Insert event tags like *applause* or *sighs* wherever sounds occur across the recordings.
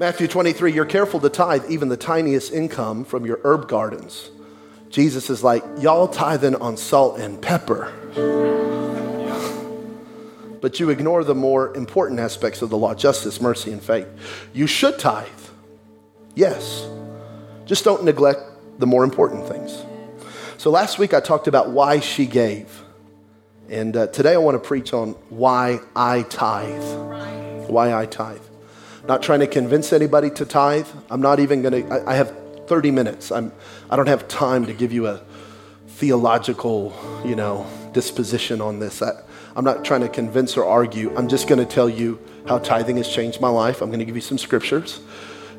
Matthew 23, you're careful to tithe even the tiniest income from your herb gardens. Jesus is like, y'all tithing on salt and pepper. But you ignore the more important aspects of the law justice, mercy, and faith. You should tithe, yes. Just don't neglect the more important things. So last week I talked about why she gave. And uh, today I want to preach on why I tithe. Why I tithe. Not trying to convince anybody to tithe. I'm not even going to, I have 30 minutes. I'm, I don't have time to give you a theological, you know, disposition on this. I, I'm not trying to convince or argue. I'm just going to tell you how tithing has changed my life. I'm going to give you some scriptures,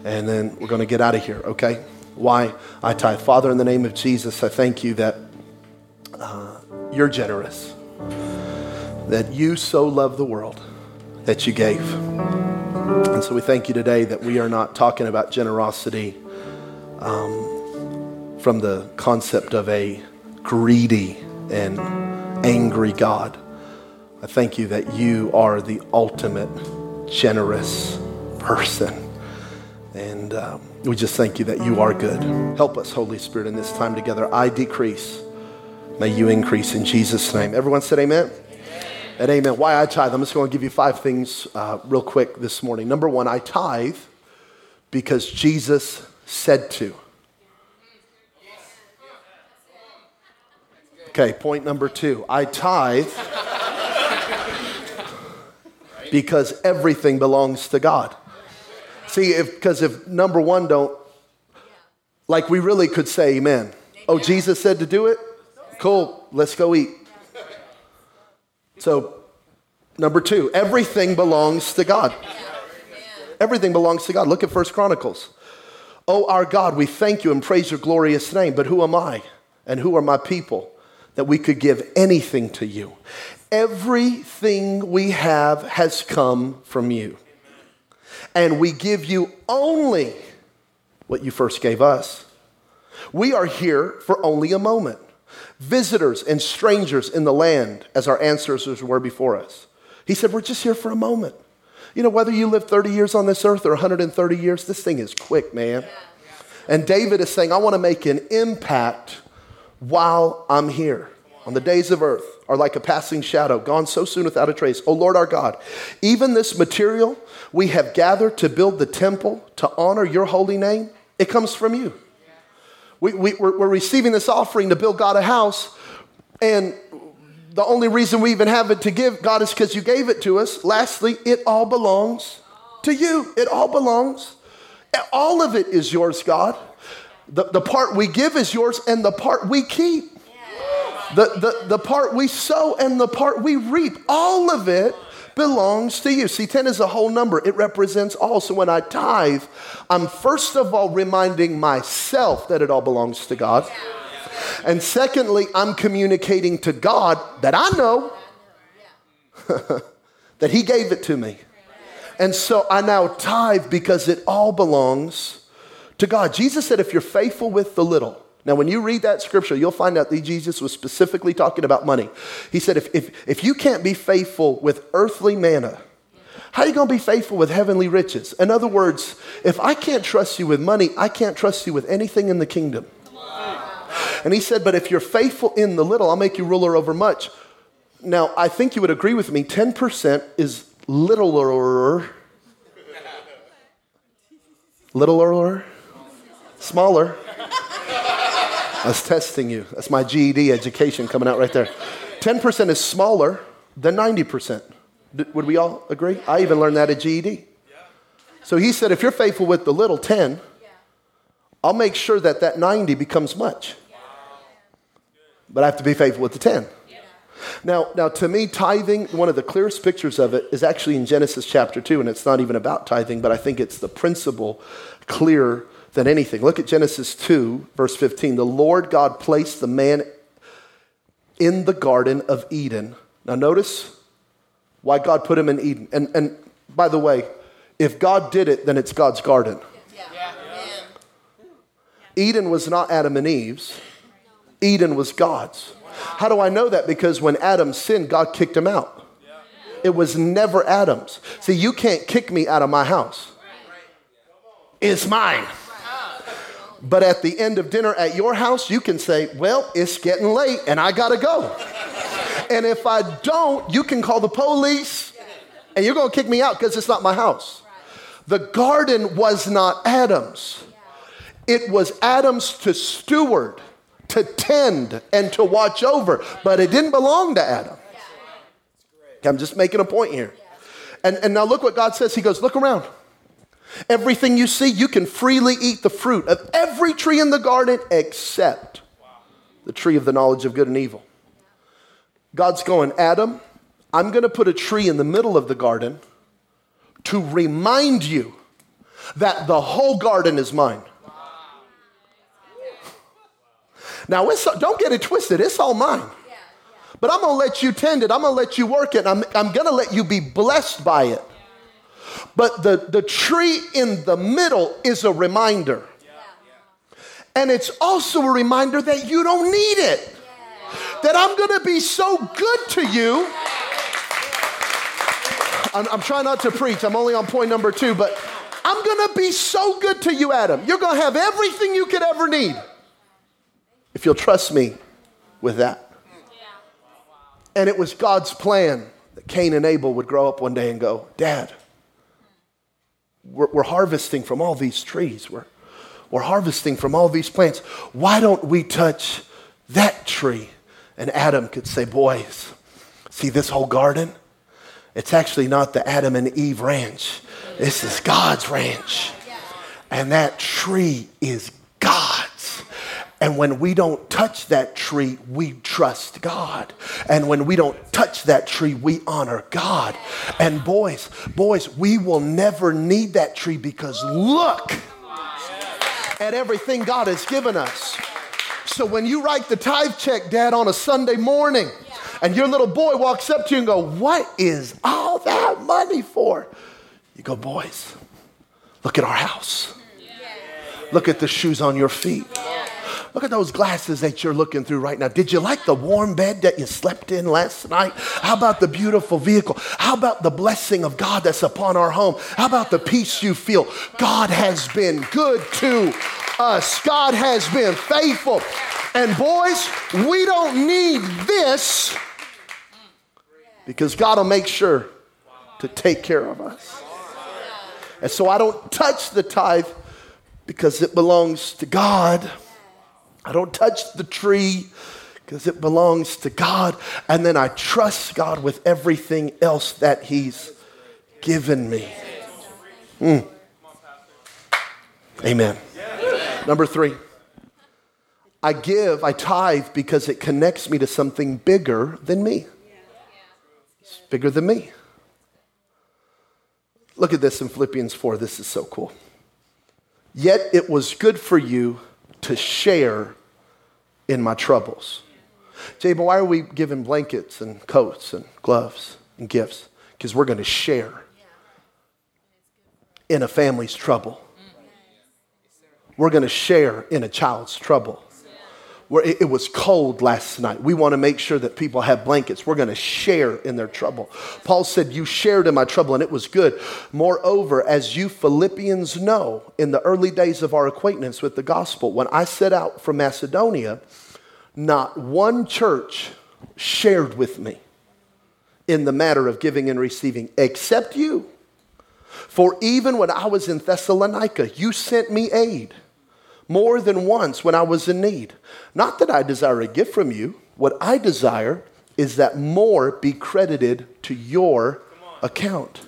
and then we're going to get out of here, okay? Why I tithe. Father, in the name of Jesus, I thank you that uh, you're generous, that you so love the world that you gave. And so we thank you today that we are not talking about generosity um, from the concept of a greedy and angry God. I thank you that you are the ultimate generous person. And um, we just thank you that you are good. Help us, Holy Spirit, in this time together. I decrease. May you increase in Jesus' name. Everyone said amen? And amen. Why I tithe? I'm just going to give you five things uh, real quick this morning. Number one, I tithe because Jesus said to. Okay, point number two. I tithe because everything belongs to God. See, if because if number one don't, like we really could say amen. Oh, Jesus said to do it? Cool, let's go eat. So, number two, everything belongs to God. Everything belongs to God. Look at First Chronicles. Oh, our God, we thank you and praise your glorious name, but who am I and who are my people that we could give anything to you? Everything we have has come from you. And we give you only what you first gave us. We are here for only a moment, visitors and strangers in the land, as our ancestors were before us. He said, We're just here for a moment. You know, whether you live 30 years on this earth or 130 years, this thing is quick, man. And David is saying, I want to make an impact while I'm here on the days of earth are like a passing shadow, gone so soon without a trace. O Lord our God, even this material we have gathered to build the temple to honor your holy name, it comes from you. We, we, we're, we're receiving this offering to build God a house, and the only reason we even have it to give God is because you gave it to us. Lastly, it all belongs to you. It all belongs. All of it is yours, God. The, the part we give is yours, and the part we keep the, the, the part we sow and the part we reap, all of it belongs to you. See, 10 is a whole number, it represents all. So when I tithe, I'm first of all reminding myself that it all belongs to God. And secondly, I'm communicating to God that I know *laughs* that He gave it to me. And so I now tithe because it all belongs to God. Jesus said, if you're faithful with the little, now, when you read that scripture, you'll find out that Jesus was specifically talking about money. He said, if, if, if you can't be faithful with earthly manna, how are you going to be faithful with heavenly riches? In other words, if I can't trust you with money, I can't trust you with anything in the kingdom. And he said, But if you're faithful in the little, I'll make you ruler over much. Now, I think you would agree with me 10% is littler, littler, smaller. I was testing you. That's my GED education coming out right there. 10% is smaller than 90%. Would we all agree? I even learned that at GED. So he said, if you're faithful with the little 10, I'll make sure that that 90 becomes much. But I have to be faithful with the 10. Now, now, to me, tithing, one of the clearest pictures of it is actually in Genesis chapter 2, and it's not even about tithing, but I think it's the principle clear than anything. Look at Genesis 2, verse 15. The Lord God placed the man in the Garden of Eden. Now, notice why God put him in Eden. And, and by the way, if God did it, then it's God's garden. Yeah. Eden was not Adam and Eve's, Eden was God's. How do I know that? Because when Adam sinned, God kicked him out. It was never Adam's. See, you can't kick me out of my house. It's mine. But at the end of dinner at your house, you can say, Well, it's getting late and I gotta go. And if I don't, you can call the police and you're gonna kick me out because it's not my house. The garden was not Adam's, it was Adam's to steward, to tend, and to watch over, but it didn't belong to Adam. I'm just making a point here. And, and now look what God says. He goes, Look around. Everything you see, you can freely eat the fruit of every tree in the garden except the tree of the knowledge of good and evil. God's going, Adam, I'm going to put a tree in the middle of the garden to remind you that the whole garden is mine. Now, don't get it twisted, it's all mine. But I'm going to let you tend it, I'm going to let you work it, I'm, I'm going to let you be blessed by it. But the, the tree in the middle is a reminder. And it's also a reminder that you don't need it. That I'm going to be so good to you. I'm, I'm, trying not to preach, I'm only on point number two, but I'm going to be so good to you, Adam. You're going to have everything you could ever need if you'll trust me with that. And it was God's plan that Cain and Abel would grow up one day and go, Dad, we're, we're harvesting from all these trees. We're, we're harvesting from all these plants. Why don't we touch that tree? And Adam could say, Boys, see this whole garden? It's actually not the Adam and Eve ranch. This is God's ranch. And that tree is. And when we don't touch that tree, we trust God. And when we don't touch that tree, we honor God. And boys, boys, we will never need that tree because look at everything God has given us. So when you write the tithe check, Dad, on a Sunday morning, and your little boy walks up to you and go, "What is all that money for?" You go, "Boys, look at our house. Look at the shoes on your feet." Look at those glasses that you're looking through right now. Did you like the warm bed that you slept in last night? How about the beautiful vehicle? How about the blessing of God that's upon our home? How about the peace you feel? God has been good to us, God has been faithful. And boys, we don't need this because God will make sure to take care of us. And so I don't touch the tithe because it belongs to God. I don't touch the tree because it belongs to God. And then I trust God with everything else that He's given me. Mm. Amen. Number three, I give, I tithe because it connects me to something bigger than me. It's bigger than me. Look at this in Philippians 4. This is so cool. Yet it was good for you to share in my troubles. Jay, but why are we giving blankets and coats and gloves and gifts? Because we're going to share in a family's trouble. We're going to share in a child's trouble. Where it, was cold last night. We want to make sure that people have blankets. We're going to share in their trouble. Paul said, You shared in my trouble, and it was good. Moreover, as you Philippians know, in the early days of our acquaintance with the gospel, when I set out from Macedonia, not one church shared with me in the matter of giving and receiving, except you. For even when I was in Thessalonica, you sent me aid more than once when I was in need. Not that I desire a gift from you, what I desire is that more be credited to your account.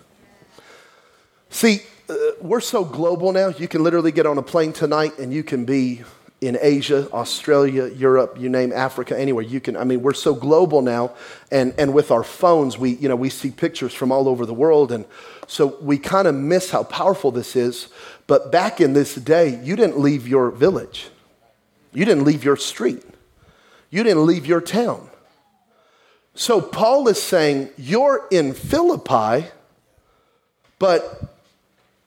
See, uh, we're so global now, you can literally get on a plane tonight and you can be in Asia, Australia, Europe, you name Africa, anywhere. You can, I mean, we're so global now, and, and with our phones, we, you know, we see pictures from all over the world, and so we kind of miss how powerful this is. But back in this day, you didn't leave your village, you didn't leave your street, you didn't leave your town. So Paul is saying, You're in Philippi, but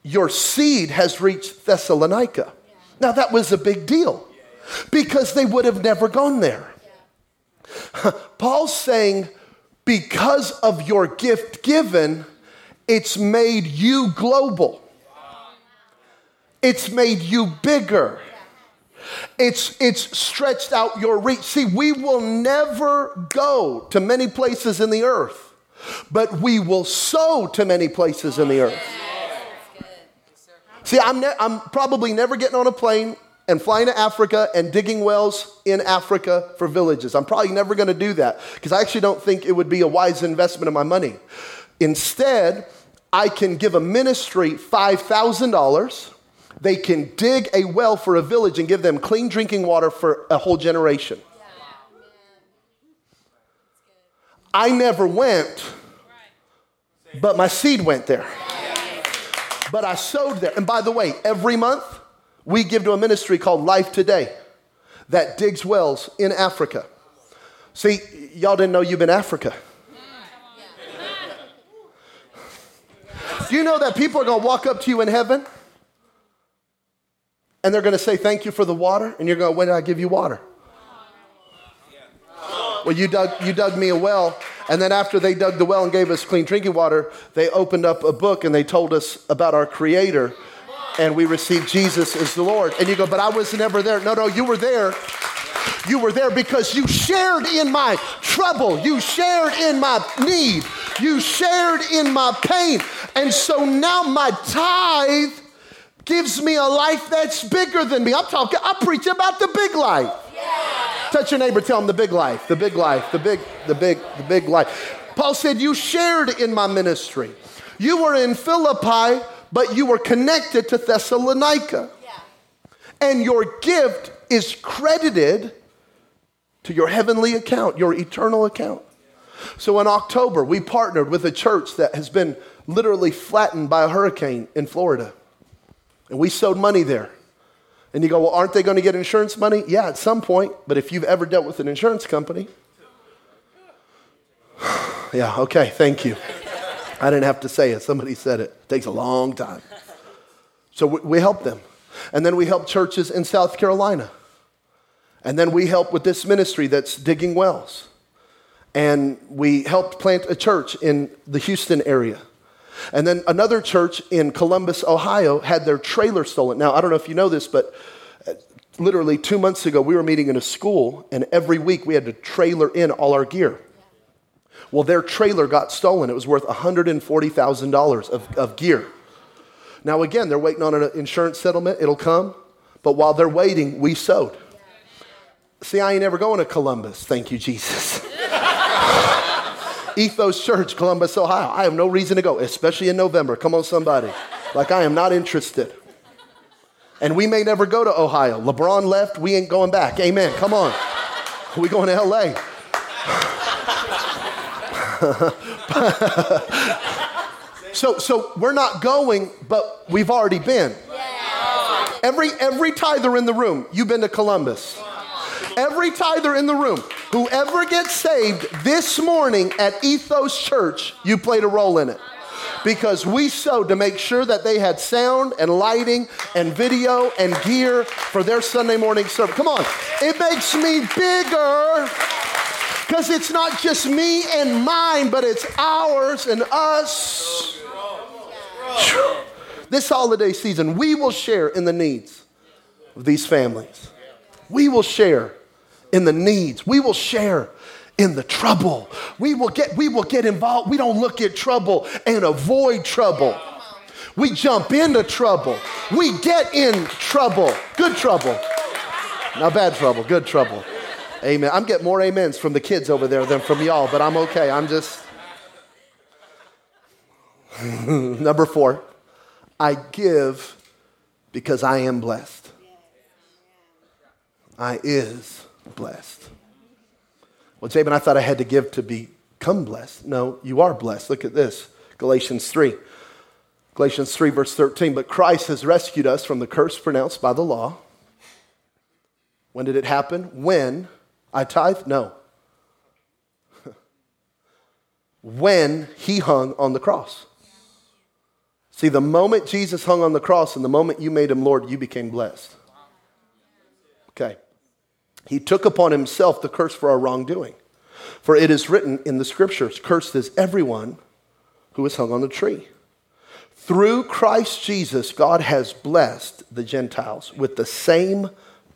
your seed has reached Thessalonica. Now, that was a big deal because they would have never gone there. *laughs* Paul's saying, because of your gift given, it's made you global. It's made you bigger. It's, it's stretched out your reach. See, we will never go to many places in the earth, but we will sow to many places in the earth. See, I'm, ne- I'm probably never getting on a plane and flying to Africa and digging wells in Africa for villages. I'm probably never going to do that because I actually don't think it would be a wise investment of my money. Instead, I can give a ministry $5,000. They can dig a well for a village and give them clean drinking water for a whole generation. I never went, but my seed went there. But I sowed there. And by the way, every month, we give to a ministry called Life Today that digs wells in Africa. See, y'all didn't know you've been Africa. Do you know that people are going to walk up to you in heaven and they're going to say, Thank you for the water? And you're going, When did I give you water? Well, you dug, you dug me a well. And then after they dug the well and gave us clean drinking water, they opened up a book and they told us about our Creator and we received Jesus as the Lord. And you go, but I was never there. No, no, you were there. You were there because you shared in my trouble. You shared in my need. You shared in my pain. And so now my tithe gives me a life that's bigger than me. I'm talking, I preach about the big life. Yeah. Touch your neighbor, tell him the big life, the big life, the big, the big, the big life. Paul said, You shared in my ministry. You were in Philippi but you were connected to Thessalonica. Yeah. And your gift is credited to your heavenly account, your eternal account. So in October, we partnered with a church that has been literally flattened by a hurricane in Florida. And we sowed money there. And you go, well, aren't they going to get insurance money? Yeah, at some point. But if you've ever dealt with an insurance company, *sighs* yeah, okay, thank you. I didn't have to say it. Somebody said it. It takes a long time. So we, we help them. And then we help churches in South Carolina. And then we help with this ministry that's digging wells. And we helped plant a church in the Houston area. And then another church in Columbus, Ohio had their trailer stolen. Now, I don't know if you know this, but uh, literally two months ago, we were meeting in a school, and every week we had to trailer in all our gear. Well, their trailer got stolen. It was worth $140,000 of, of gear. Now, again, they're waiting on an insurance settlement. It'll come. But while they're waiting, we sowed. See, I ain't ever going to Columbus. Thank you, Jesus. *laughs* Ethos Church, Columbus, Ohio. I have no reason to go, especially in November. Come on, somebody. Like, I am not interested. And we may never go to Ohio. LeBron left, we ain't going back. Amen. Come on. We going to *sighs* LA. *laughs* so, so we're not going, but we've already been. Every, every tither in the room, you've been to Columbus. Every tither in the room, whoever gets saved this morning at Ethos Church, you played a role in it. Because we sowed to make sure that they had sound and lighting and video and gear for their Sunday morning service. Come on, it makes me bigger because it's not just me and mine, but it's ours and us. This holiday season, we will share in the needs of these families. We will share in the needs. We will share in the trouble. We will get, we will get involved. We don't look at trouble and avoid trouble. We jump into trouble. We get in trouble. Good trouble. Not bad trouble, good trouble. Amen. I'm getting more amens from the kids over there than from y'all, but I'm okay. I'm just. *laughs* Number four, I give because I am blessed. I is blessed. Well, Jabin, I thought I had to give to become blessed. No, you are blessed. Look at this Galatians 3. Galatians 3, verse 13. But Christ has rescued us from the curse pronounced by the law. When did it happen? When I tithe? No. *laughs* when he hung on the cross. See, the moment Jesus hung on the cross and the moment you made him Lord, you became blessed. Okay. He took upon himself the curse for our wrongdoing. For it is written in the scriptures, cursed is everyone who is hung on the tree. Through Christ Jesus, God has blessed the Gentiles with the same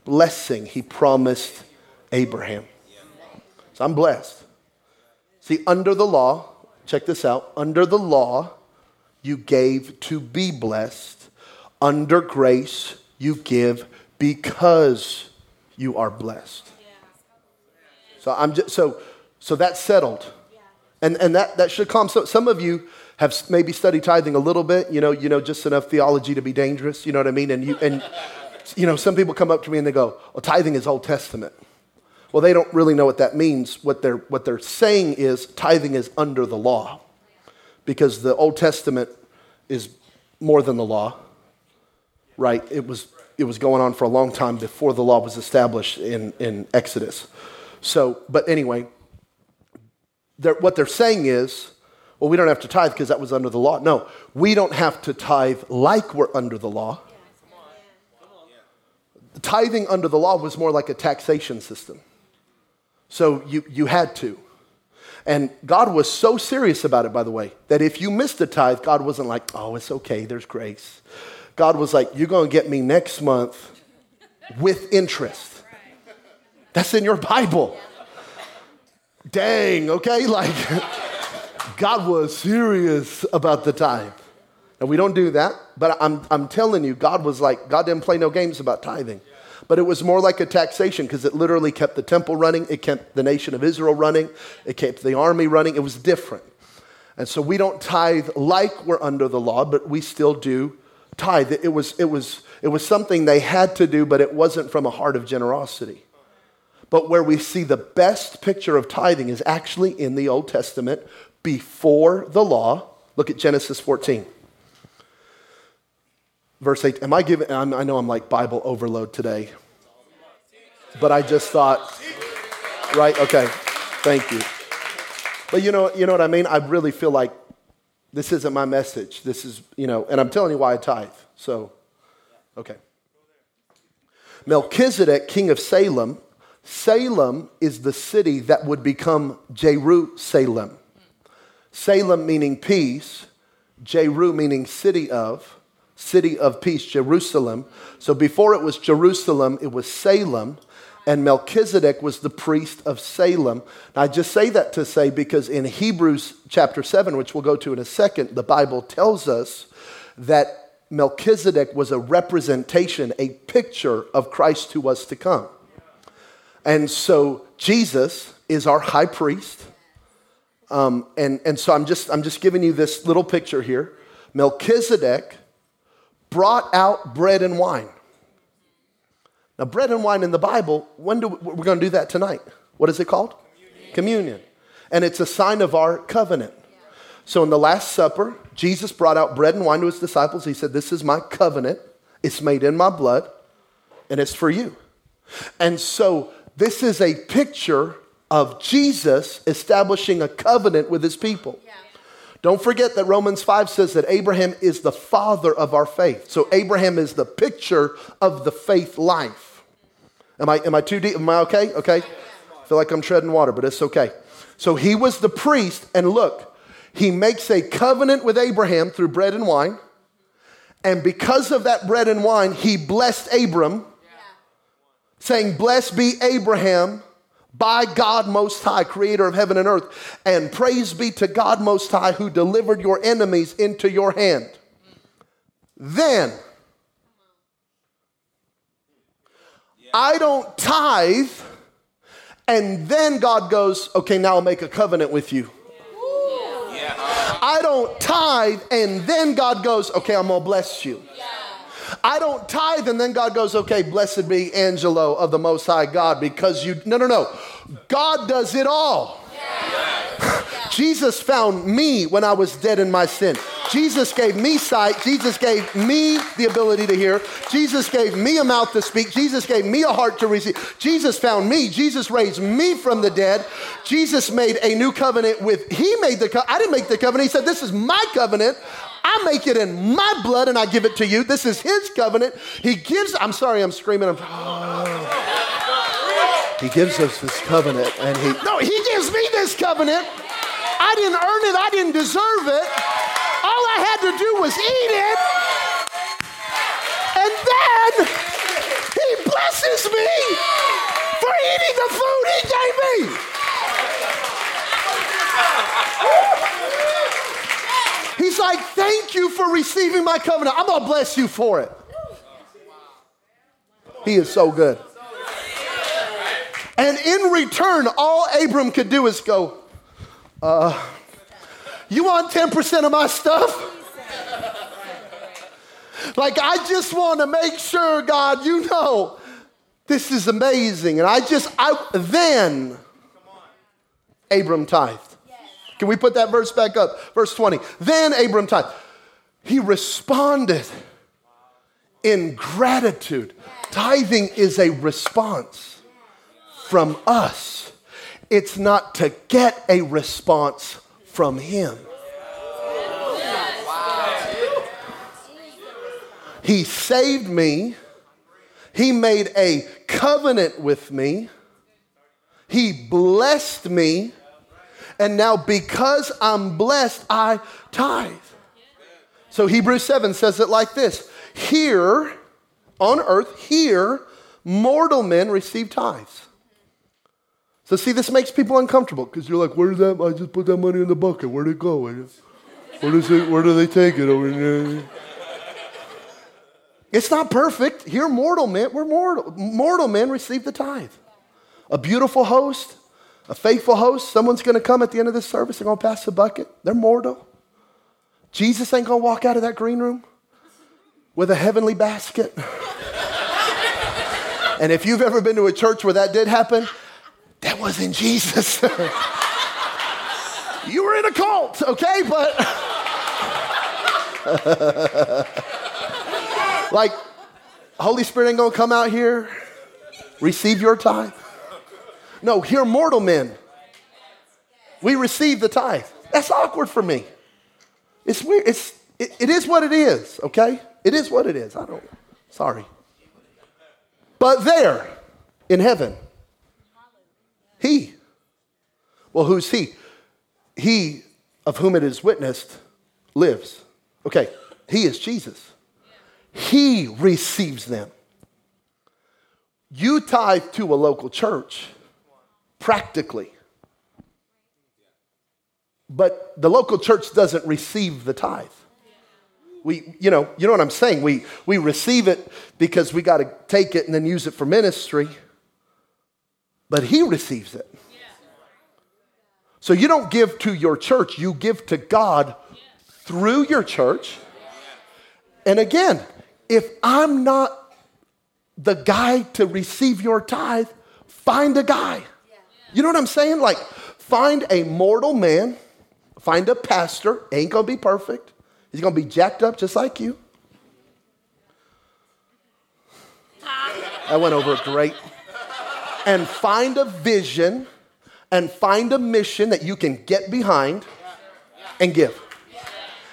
blessing he promised Abraham. So I'm blessed. See, under the law, check this out under the law, you gave to be blessed. Under grace, you give because you are blessed. So I'm just so so that's settled. And and that that should calm so some of you have maybe studied tithing a little bit, you know, you know, just enough theology to be dangerous, you know what I mean? And you and you know, some people come up to me and they go, Well, tithing is Old Testament. Well, they don't really know what that means. What they're, what they're saying is tithing is under the law because the Old Testament is more than the law, right? It was, it was going on for a long time before the law was established in, in Exodus. So, but anyway, they're, what they're saying is, well, we don't have to tithe because that was under the law. No, we don't have to tithe like we're under the law. Tithing under the law was more like a taxation system. So you, you had to. And God was so serious about it, by the way, that if you missed a tithe, God wasn't like, oh, it's okay, there's grace. God was like, you're going to get me next month with interest. That's in your Bible. Dang, okay? Like, *laughs* God was serious about the tithe. And we don't do that, but I'm, I'm telling you, God was like, God didn't play no games about tithing but it was more like a taxation because it literally kept the temple running, it kept the nation of Israel running, it kept the army running. It was different. And so we don't tithe like we're under the law, but we still do tithe. It was, it was, it was something they had to do, but it wasn't from a heart of generosity. But where we see the best picture of tithing is actually in the Old Testament before the law. Look at Genesis 14 verse 8 am i giving I'm, i know i'm like bible overload today but i just thought right okay thank you but you know you know what i mean i really feel like this isn't my message. This is you know and i'm telling you why i tithe so okay. Melchizedek king of salem salem is the city that would become jerusalem. Salem meaning peace jeru meaning city of city of peace, Jerusalem. So before it was Jerusalem, it was Salem, and Melchizedek was the priest of Salem. Now, I just say that to say because in Hebrews chapter 7, which we'll go to in a second, the Bible tells us that Melchizedek was a representation, a picture of Christ who was to come. And so Jesus is our high priest. Um, and, and so I'm just, I'm just giving you this little picture here. Melchizedek brought out bread and wine. Now, bread and wine in the Bible, when do we, we're going to do that tonight? What is it called? Communion. Communion. And it's a sign of our covenant. So, in the Last Supper, Jesus brought out bread and wine to his disciples. He said, This is my covenant. It's made in my blood, and it's for you. And so, this is a picture of Jesus establishing a covenant with his people. Yeah. Don't forget that Romans 5 says that Abraham is the father of our faith. So Abraham is the picture of the faith life. Am I, am I too deep? Am I okay? Okay. I feel like I'm treading water, but it's okay. So he was the priest, and look, he makes a covenant with Abraham through bread and wine. And because of that bread and wine, he blessed Abram, saying, Blessed be Abraham by God Most High, creator of heaven and earth. And praise be to God Most High who delivered your enemies into your hand. Then, I don't tithe, and then God goes, okay, now I'll make a covenant with you. I don't tithe, and then God goes, okay, I'm gonna bless you. I don't tithe, and then God goes, okay, blessed be Angelo of the Most High God, because you, no, no, no. God does it all. *laughs* Jesus found me when I was dead in my sin. Jesus gave me sight. Jesus gave me the ability to hear. Jesus gave me a mouth to speak. Jesus gave me a heart to receive. Jesus found me. Jesus raised me from the dead. Jesus made a new covenant with, he made the, co- I didn't make the covenant. He said, this is my covenant. I make it in my blood and I give it to you. This is his covenant. He gives, I'm sorry, I'm screaming. I'm. *gasps* He gives us this covenant and he, no, he gives me this covenant. I didn't earn it, I didn't deserve it. Had to do was eat it. And then he blesses me for eating the food he gave me. He's like, thank you for receiving my covenant. I'm going to bless you for it. He is so good. And in return, all Abram could do is go, uh, You want 10% of my stuff? Like, I just want to make sure, God, you know, this is amazing. And I just, I, then Abram tithed. Can we put that verse back up? Verse 20. Then Abram tithed. He responded in gratitude. Tithing is a response from us, it's not to get a response from Him. He saved me. He made a covenant with me. He blessed me. And now, because I'm blessed, I tithe. So, Hebrews 7 says it like this Here on earth, here, mortal men receive tithes. So, see, this makes people uncomfortable because you're like, where's that? I just put that money in the bucket. Where'd it go? Where, does it, where do they take it over there? It's not perfect. Here, mortal men, we're mortal. Mortal men receive the tithe. A beautiful host, a faithful host, someone's going to come at the end of this service, they're going to pass the bucket. They're mortal. Jesus ain't going to walk out of that green room with a heavenly basket. *laughs* and if you've ever been to a church where that did happen, that wasn't Jesus. *laughs* you were in a cult, okay? But *laughs* like, Holy Spirit ain't gonna come out here, receive your tithe. No, here mortal men. We receive the tithe. That's awkward for me. It's weird. It's, it, it is what it is, okay? It is what it is. I don't, sorry. But there in heaven, he. Well, who's he? He of whom it is witnessed lives. Okay, he is Jesus. He receives them. You tithe to a local church, practically. But the local church doesn't receive the tithe. We, you know, you know what I'm saying? We, we receive it because we got to take it and then use it for ministry. But he receives it. So you don't give to your church, you give to God through your church. And again, if I'm not the guy to receive your tithe, find a guy. You know what I'm saying? Like, find a mortal man, find a pastor, ain't gonna be perfect. He's gonna be jacked up just like you. I went over great. And find a vision and find a mission that you can get behind and give.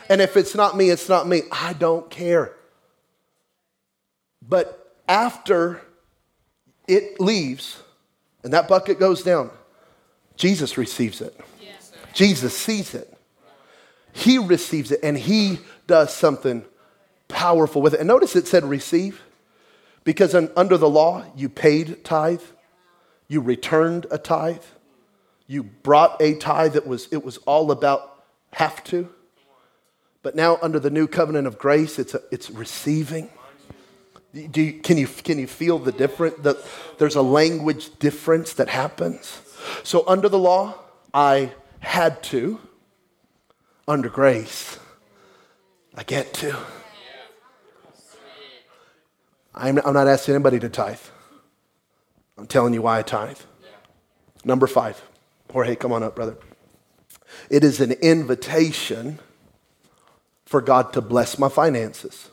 And if it's not me, it's not me. I don't care. But after it leaves and that bucket goes down, Jesus receives it. Jesus sees it. He receives it and he does something powerful with it. And notice it said receive because under the law, you paid tithe, you returned a tithe, you brought a tithe that was, it was all about have to. But now, under the new covenant of grace, it's, a, it's receiving. You, can, you, can you feel the difference? The, there's a language difference that happens. So, under the law, I had to. Under grace, I get to. I'm not asking anybody to tithe. I'm telling you why I tithe. Number five. Jorge, come on up, brother. It is an invitation for God to bless my finances.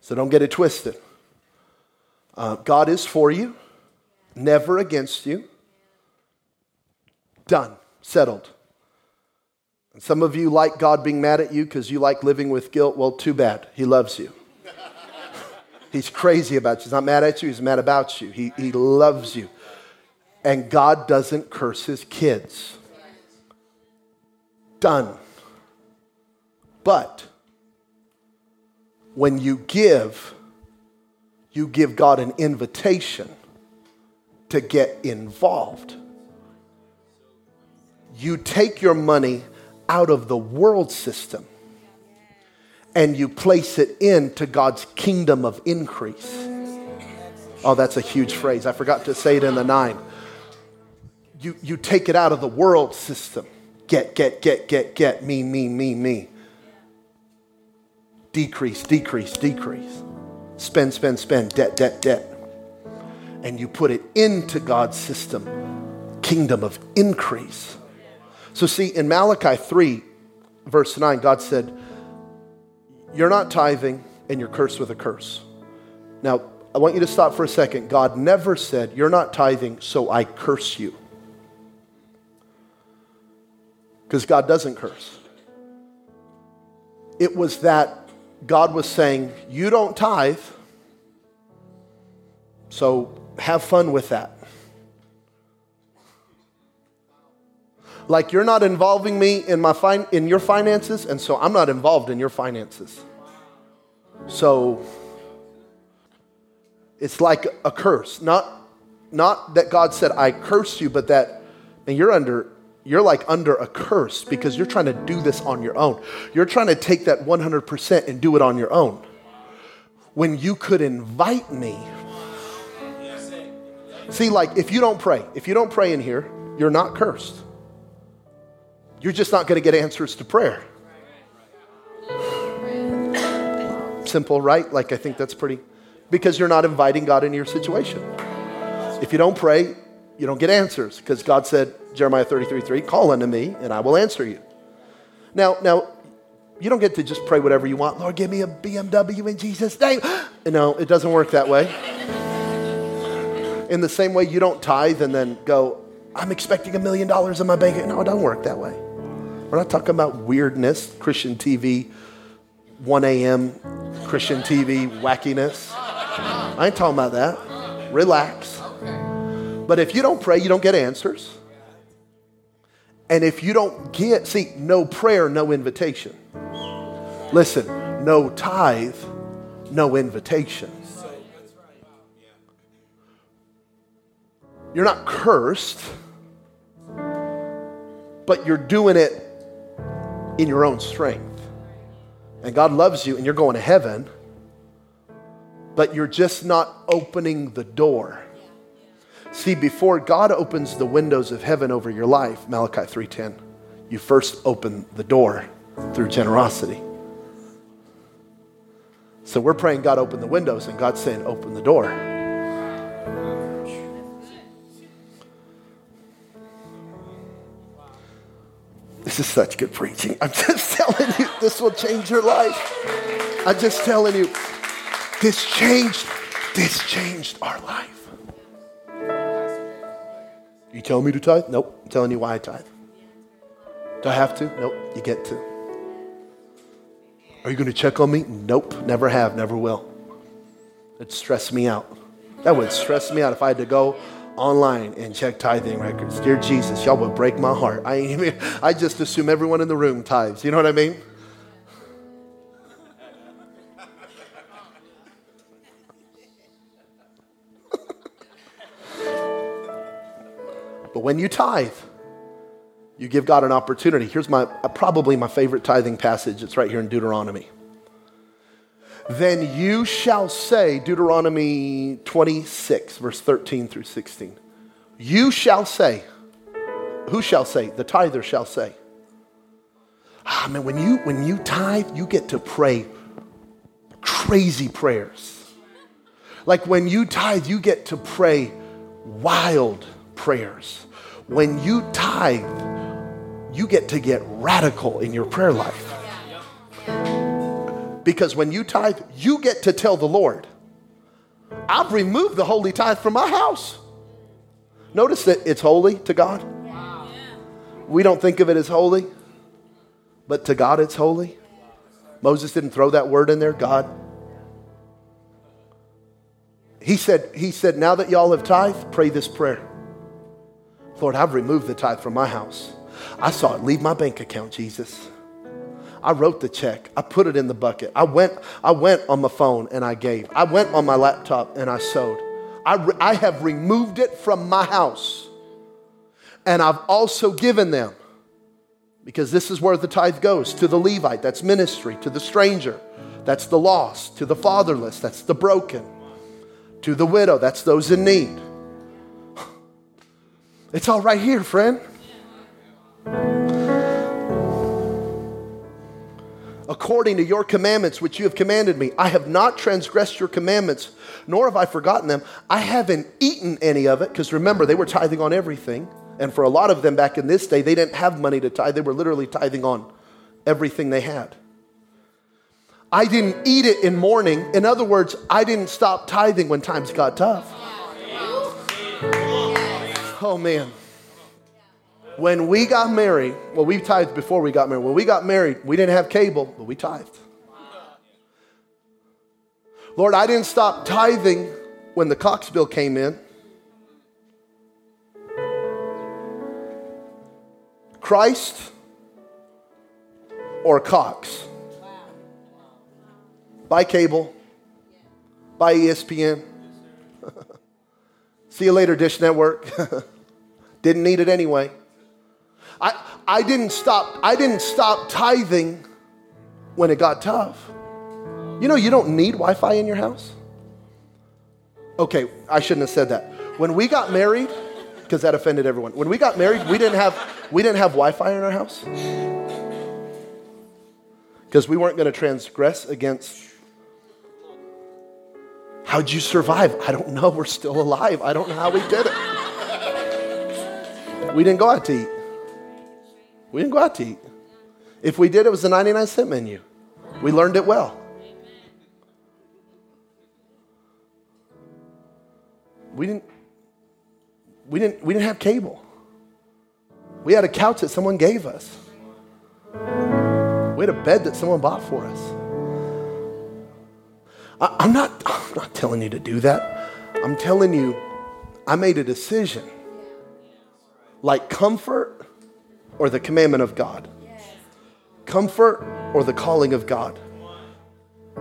So don't get it twisted. Uh, God is for you, never against you. Done, settled. And some of you like God being mad at you because you like living with guilt. Well, too bad. He loves you. He's crazy about you. He's not mad at you, he's mad about you. He, he loves you. And God doesn't curse his kids. Done. But when you give, you give God an invitation to get involved. You take your money out of the world system and you place it into God's kingdom of increase. Oh, that's a huge phrase. I forgot to say it in the nine. You, you take it out of the world system. Get, get, get, get, get, me, me, me, me. Decrease, decrease, decrease. Spend, spend, spend, debt, debt, debt. And you put it into God's system, kingdom of increase. So, see, in Malachi 3, verse 9, God said, You're not tithing and you're cursed with a curse. Now, I want you to stop for a second. God never said, You're not tithing, so I curse you. Because God doesn't curse. It was that God was saying, You don't tithe, so have fun with that. Like you're not involving me in my fin- in your finances, and so I'm not involved in your finances. So it's like a curse. Not, not that God said, I curse you, but that and you're under you're like under a curse because you're trying to do this on your own. You're trying to take that 100% and do it on your own. When you could invite me. See, like if you don't pray, if you don't pray in here, you're not cursed. You're just not going to get answers to prayer. Simple, right? Like I think that's pretty because you're not inviting God into your situation. If you don't pray, you don't get answers because God said, Jeremiah 33 3, call unto me and I will answer you. Now, now, you don't get to just pray whatever you want. Lord, give me a BMW in Jesus' name. *gasps* no, it doesn't work that way. In the same way, you don't tithe and then go, I'm expecting a million dollars in my bank. No, it doesn't work that way. We're not talking about weirdness, Christian TV, 1 a.m. Christian TV wackiness. I ain't talking about that. Relax. But if you don't pray, you don't get answers. And if you don't get, see, no prayer, no invitation. Listen, no tithe, no invitation. You're not cursed, but you're doing it in your own strength. And God loves you and you're going to heaven but you're just not opening the door. See, before God opens the windows of heaven over your life, Malachi 3:10, you first open the door through generosity. So we're praying God open the windows and God's saying open the door. This is such good preaching. I'm just *laughs* telling you, this will change your life. I'm just telling you. This changed, this changed our life. You tell me to tithe? Nope. I'm telling you why I tithe. Do I have to? Nope. You get to. Are you going to check on me? Nope. Never have, never will. It stressed me out. That would stress me out if I had to go online and check tithing records. Dear Jesus, y'all would break my heart. I, I just assume everyone in the room tithes. You know what I mean? But when you tithe, you give God an opportunity. Here's my probably my favorite tithing passage. It's right here in Deuteronomy. Then you shall say, Deuteronomy 26, verse 13 through 16. You shall say, who shall say? The tither shall say. Ah, man, when you when you tithe, you get to pray crazy prayers. Like when you tithe, you get to pray wild prayers when you tithe, you get to get radical in your prayer life. Because when you tithe, you get to tell the Lord, I've removed the holy tithe from my house. Notice that it's holy to God. We don't think of it as holy, but to God it's holy. Moses didn't throw that word in there, God. He said, he said, now that y'all have tithe, pray this prayer. Lord, I've removed the tithe from my house. I saw it leave my bank account, Jesus. I wrote the check. I put it in the bucket. I went, I went on my phone and I gave. I went on my laptop and I sowed. I, re- I have removed it from my house. And I've also given them, because this is where the tithe goes to the Levite, that's ministry, to the stranger, that's the lost, to the fatherless, that's the broken, to the widow, that's those in need. It's all right here, friend. According to your commandments which you have commanded me. I have not transgressed your commandments, nor have I forgotten them. I haven't eaten any of it, because remember, they were tithing on everything. And for a lot of them back in this day, they didn't have money to tithe. They were literally tithing on everything they had. I didn't eat it in mourning. In other words, I didn't stop tithing when times got tough. Oh, man. When we got married, well, we tithed before we got married. When we got married, we didn't have cable, but we tithed. Lord, I didn't stop tithing when the Cox bill came in. Christ or Cox? Bye cable, bye ESPN. *laughs* See you later, Dish Network. *laughs* Didn't need it anyway. I, I didn't stop, I didn't stop tithing when it got tough. You know, you don't need Wi Fi in your house. Okay, I shouldn't have said that. When we got married, because that offended everyone. When we got married, we didn't have, we didn't have Wi Fi in our house because we weren't going to transgress against. How'd you survive? I don't know. We're still alive. I don't know how we did it. We didn't go out to eat. We didn't go out to eat. If we did, it was the 99 cent menu. We learned it well. We didn't, we didn't, we didn't have cable. We had a couch that someone gave us. We had a bed that someone bought for us. I, am not, I'm not telling you to do that. I'm telling you, I made a decision. Like comfort or the commandment of God? Comfort or the calling of God?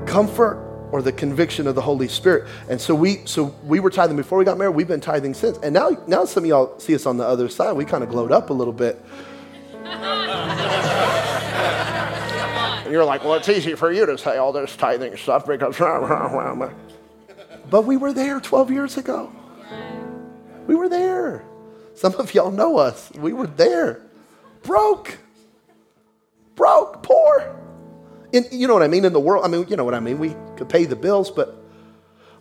Comfort or the conviction of the Holy Spirit. And so we so we were tithing before we got married, we've been tithing since. And now now some of y'all see us on the other side, we kind of glowed up a little bit. and you're like, well, it's easy for you to say all this tithing stuff because But we were there 12 years ago. We were there. Some of y'all know us. We were there broke. Broke, poor. You know what I mean? In the world, I mean, you know what I mean? We could pay the bills, but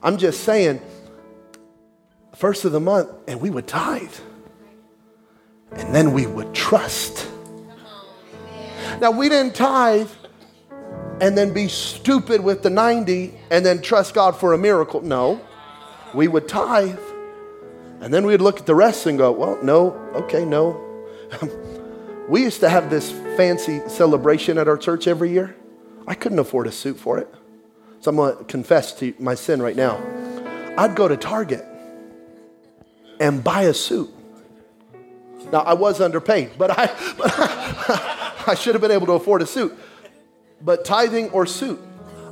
I'm just saying, first of the month, and we would tithe. And then we would trust. Now, we didn't tithe and then be stupid with the 90 and then trust God for a miracle. No, we would tithe. And then we'd look at the rest and go, well, no, okay, no. *laughs* We used to have this fancy celebration at our church every year. I couldn't afford a suit for it. So I'm going to confess to my sin right now. I'd go to Target and buy a suit. Now, I was underpaid, but I, *laughs* but *laughs* I should have been able to afford a suit. But tithing or suit,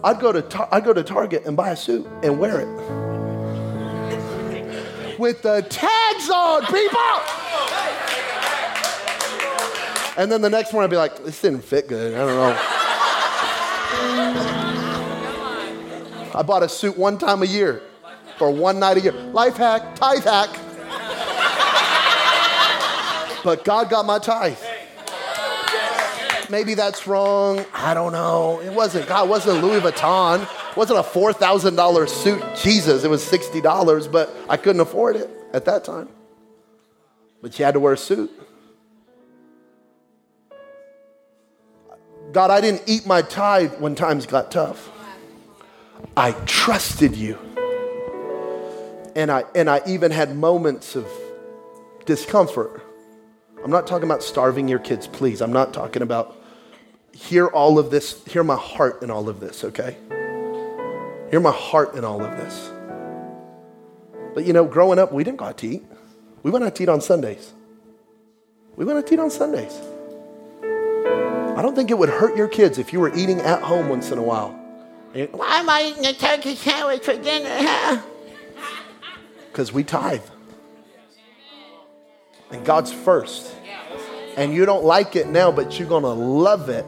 I'd go to, I'd go to Target and buy a suit and wear it. With the tags on, people! And then the next one I'd be like, this didn't fit good. I don't know. I bought a suit one time a year for one night a year. Life hack, tithe hack. but God got my tithe. Maybe that's wrong. I don't know. It wasn't God, it wasn't Louis Vuitton. It wasn't a $4,000 suit. Jesus, it was $60, but I couldn't afford it at that time. But you had to wear a suit. God, I didn't eat my tithe when times got tough. I trusted you. And I, and I even had moments of discomfort. I'm not talking about starving your kids, please. I'm not talking about hear all of this, hear my heart in all of this, okay? Hear my heart in all of this. But you know, growing up, we didn't go out to eat. We went out to eat on Sundays. We went out to eat on Sundays. I don't think it would hurt your kids if you were eating at home once in a while. Why am I eating a turkey sandwich for dinner? Because we tithe. And God's first. And you don't like it now, but you're going to love it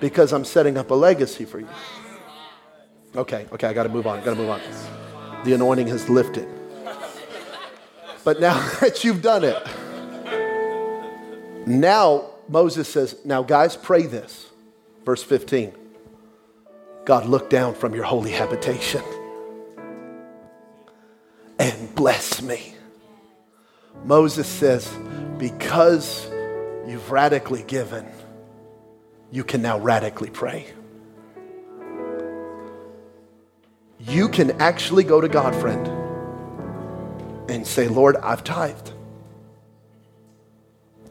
because I'm setting up a legacy for you. Okay, okay, I got to move on. Got to move on. The anointing has lifted. But now *laughs* that you've done it, now Moses says, Now, guys, pray this. Verse 15 God, look down from your holy habitation and bless me. Moses says, Because you've radically given, you can now radically pray. You can actually go to God, friend, and say, Lord, I've tithed.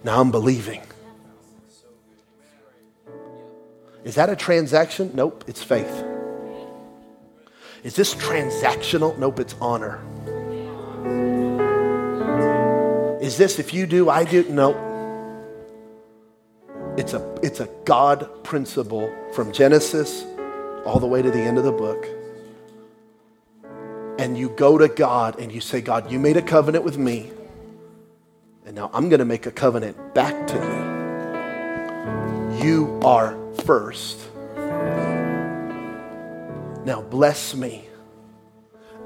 Now I'm believing. Is that a transaction? Nope, it's faith. Is this transactional? Nope, it's honor. Is this if you do, I do? Nope. It's a, it's a God principle from Genesis all the way to the end of the book. And you go to God and you say, God, you made a covenant with me. And now I'm going to make a covenant back to you. You are first. Now bless me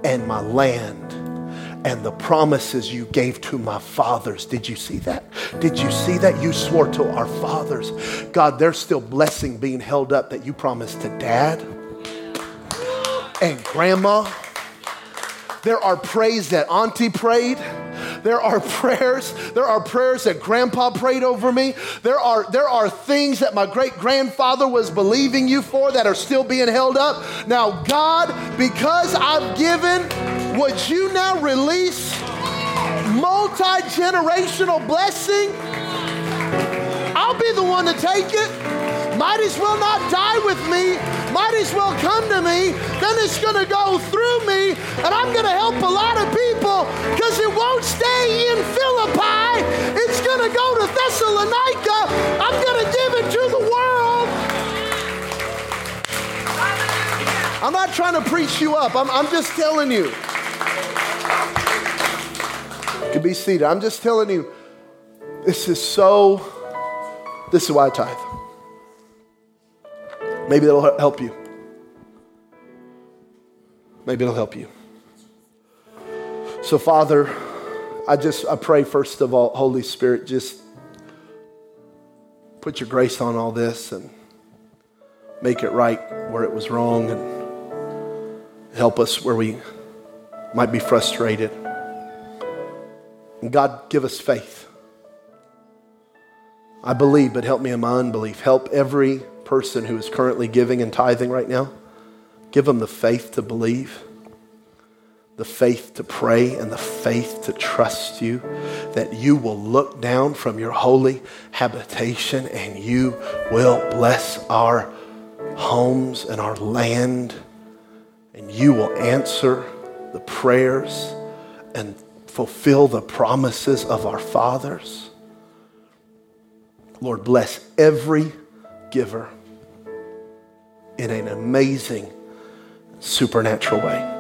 and my land and the promises you gave to my fathers. Did you see that? Did you see that? You swore to our fathers. God, there's still blessing being held up that you promised to dad and grandma. There are praise that auntie prayed. There are prayers. There are prayers that grandpa prayed over me. There are, there are things that my great grandfather was believing you for that are still being held up. Now, God, because I've given, would you now release multi generational blessing? I'll be the one to take it. Might as well not die with me. Might as well come to me. Then it's going to go through me, and I'm going to help a lot of people because it won't stay in Philippi. It's going to go to Thessalonica. I'm going to give it to the world. I'm not trying to preach you up. I'm, I'm just telling you. You can be seated. I'm just telling you, this is so, this is why I tithe. Maybe that'll help you. Maybe it'll help you. So, Father, I just I pray first of all, Holy Spirit, just put your grace on all this and make it right where it was wrong and help us where we might be frustrated. And God, give us faith. I believe, but help me in my unbelief. Help every person who is currently giving and tithing right now. Give them the faith to believe, the faith to pray, and the faith to trust you that you will look down from your holy habitation and you will bless our homes and our land, and you will answer the prayers and fulfill the promises of our fathers. Lord, bless every giver in an amazing, supernatural way.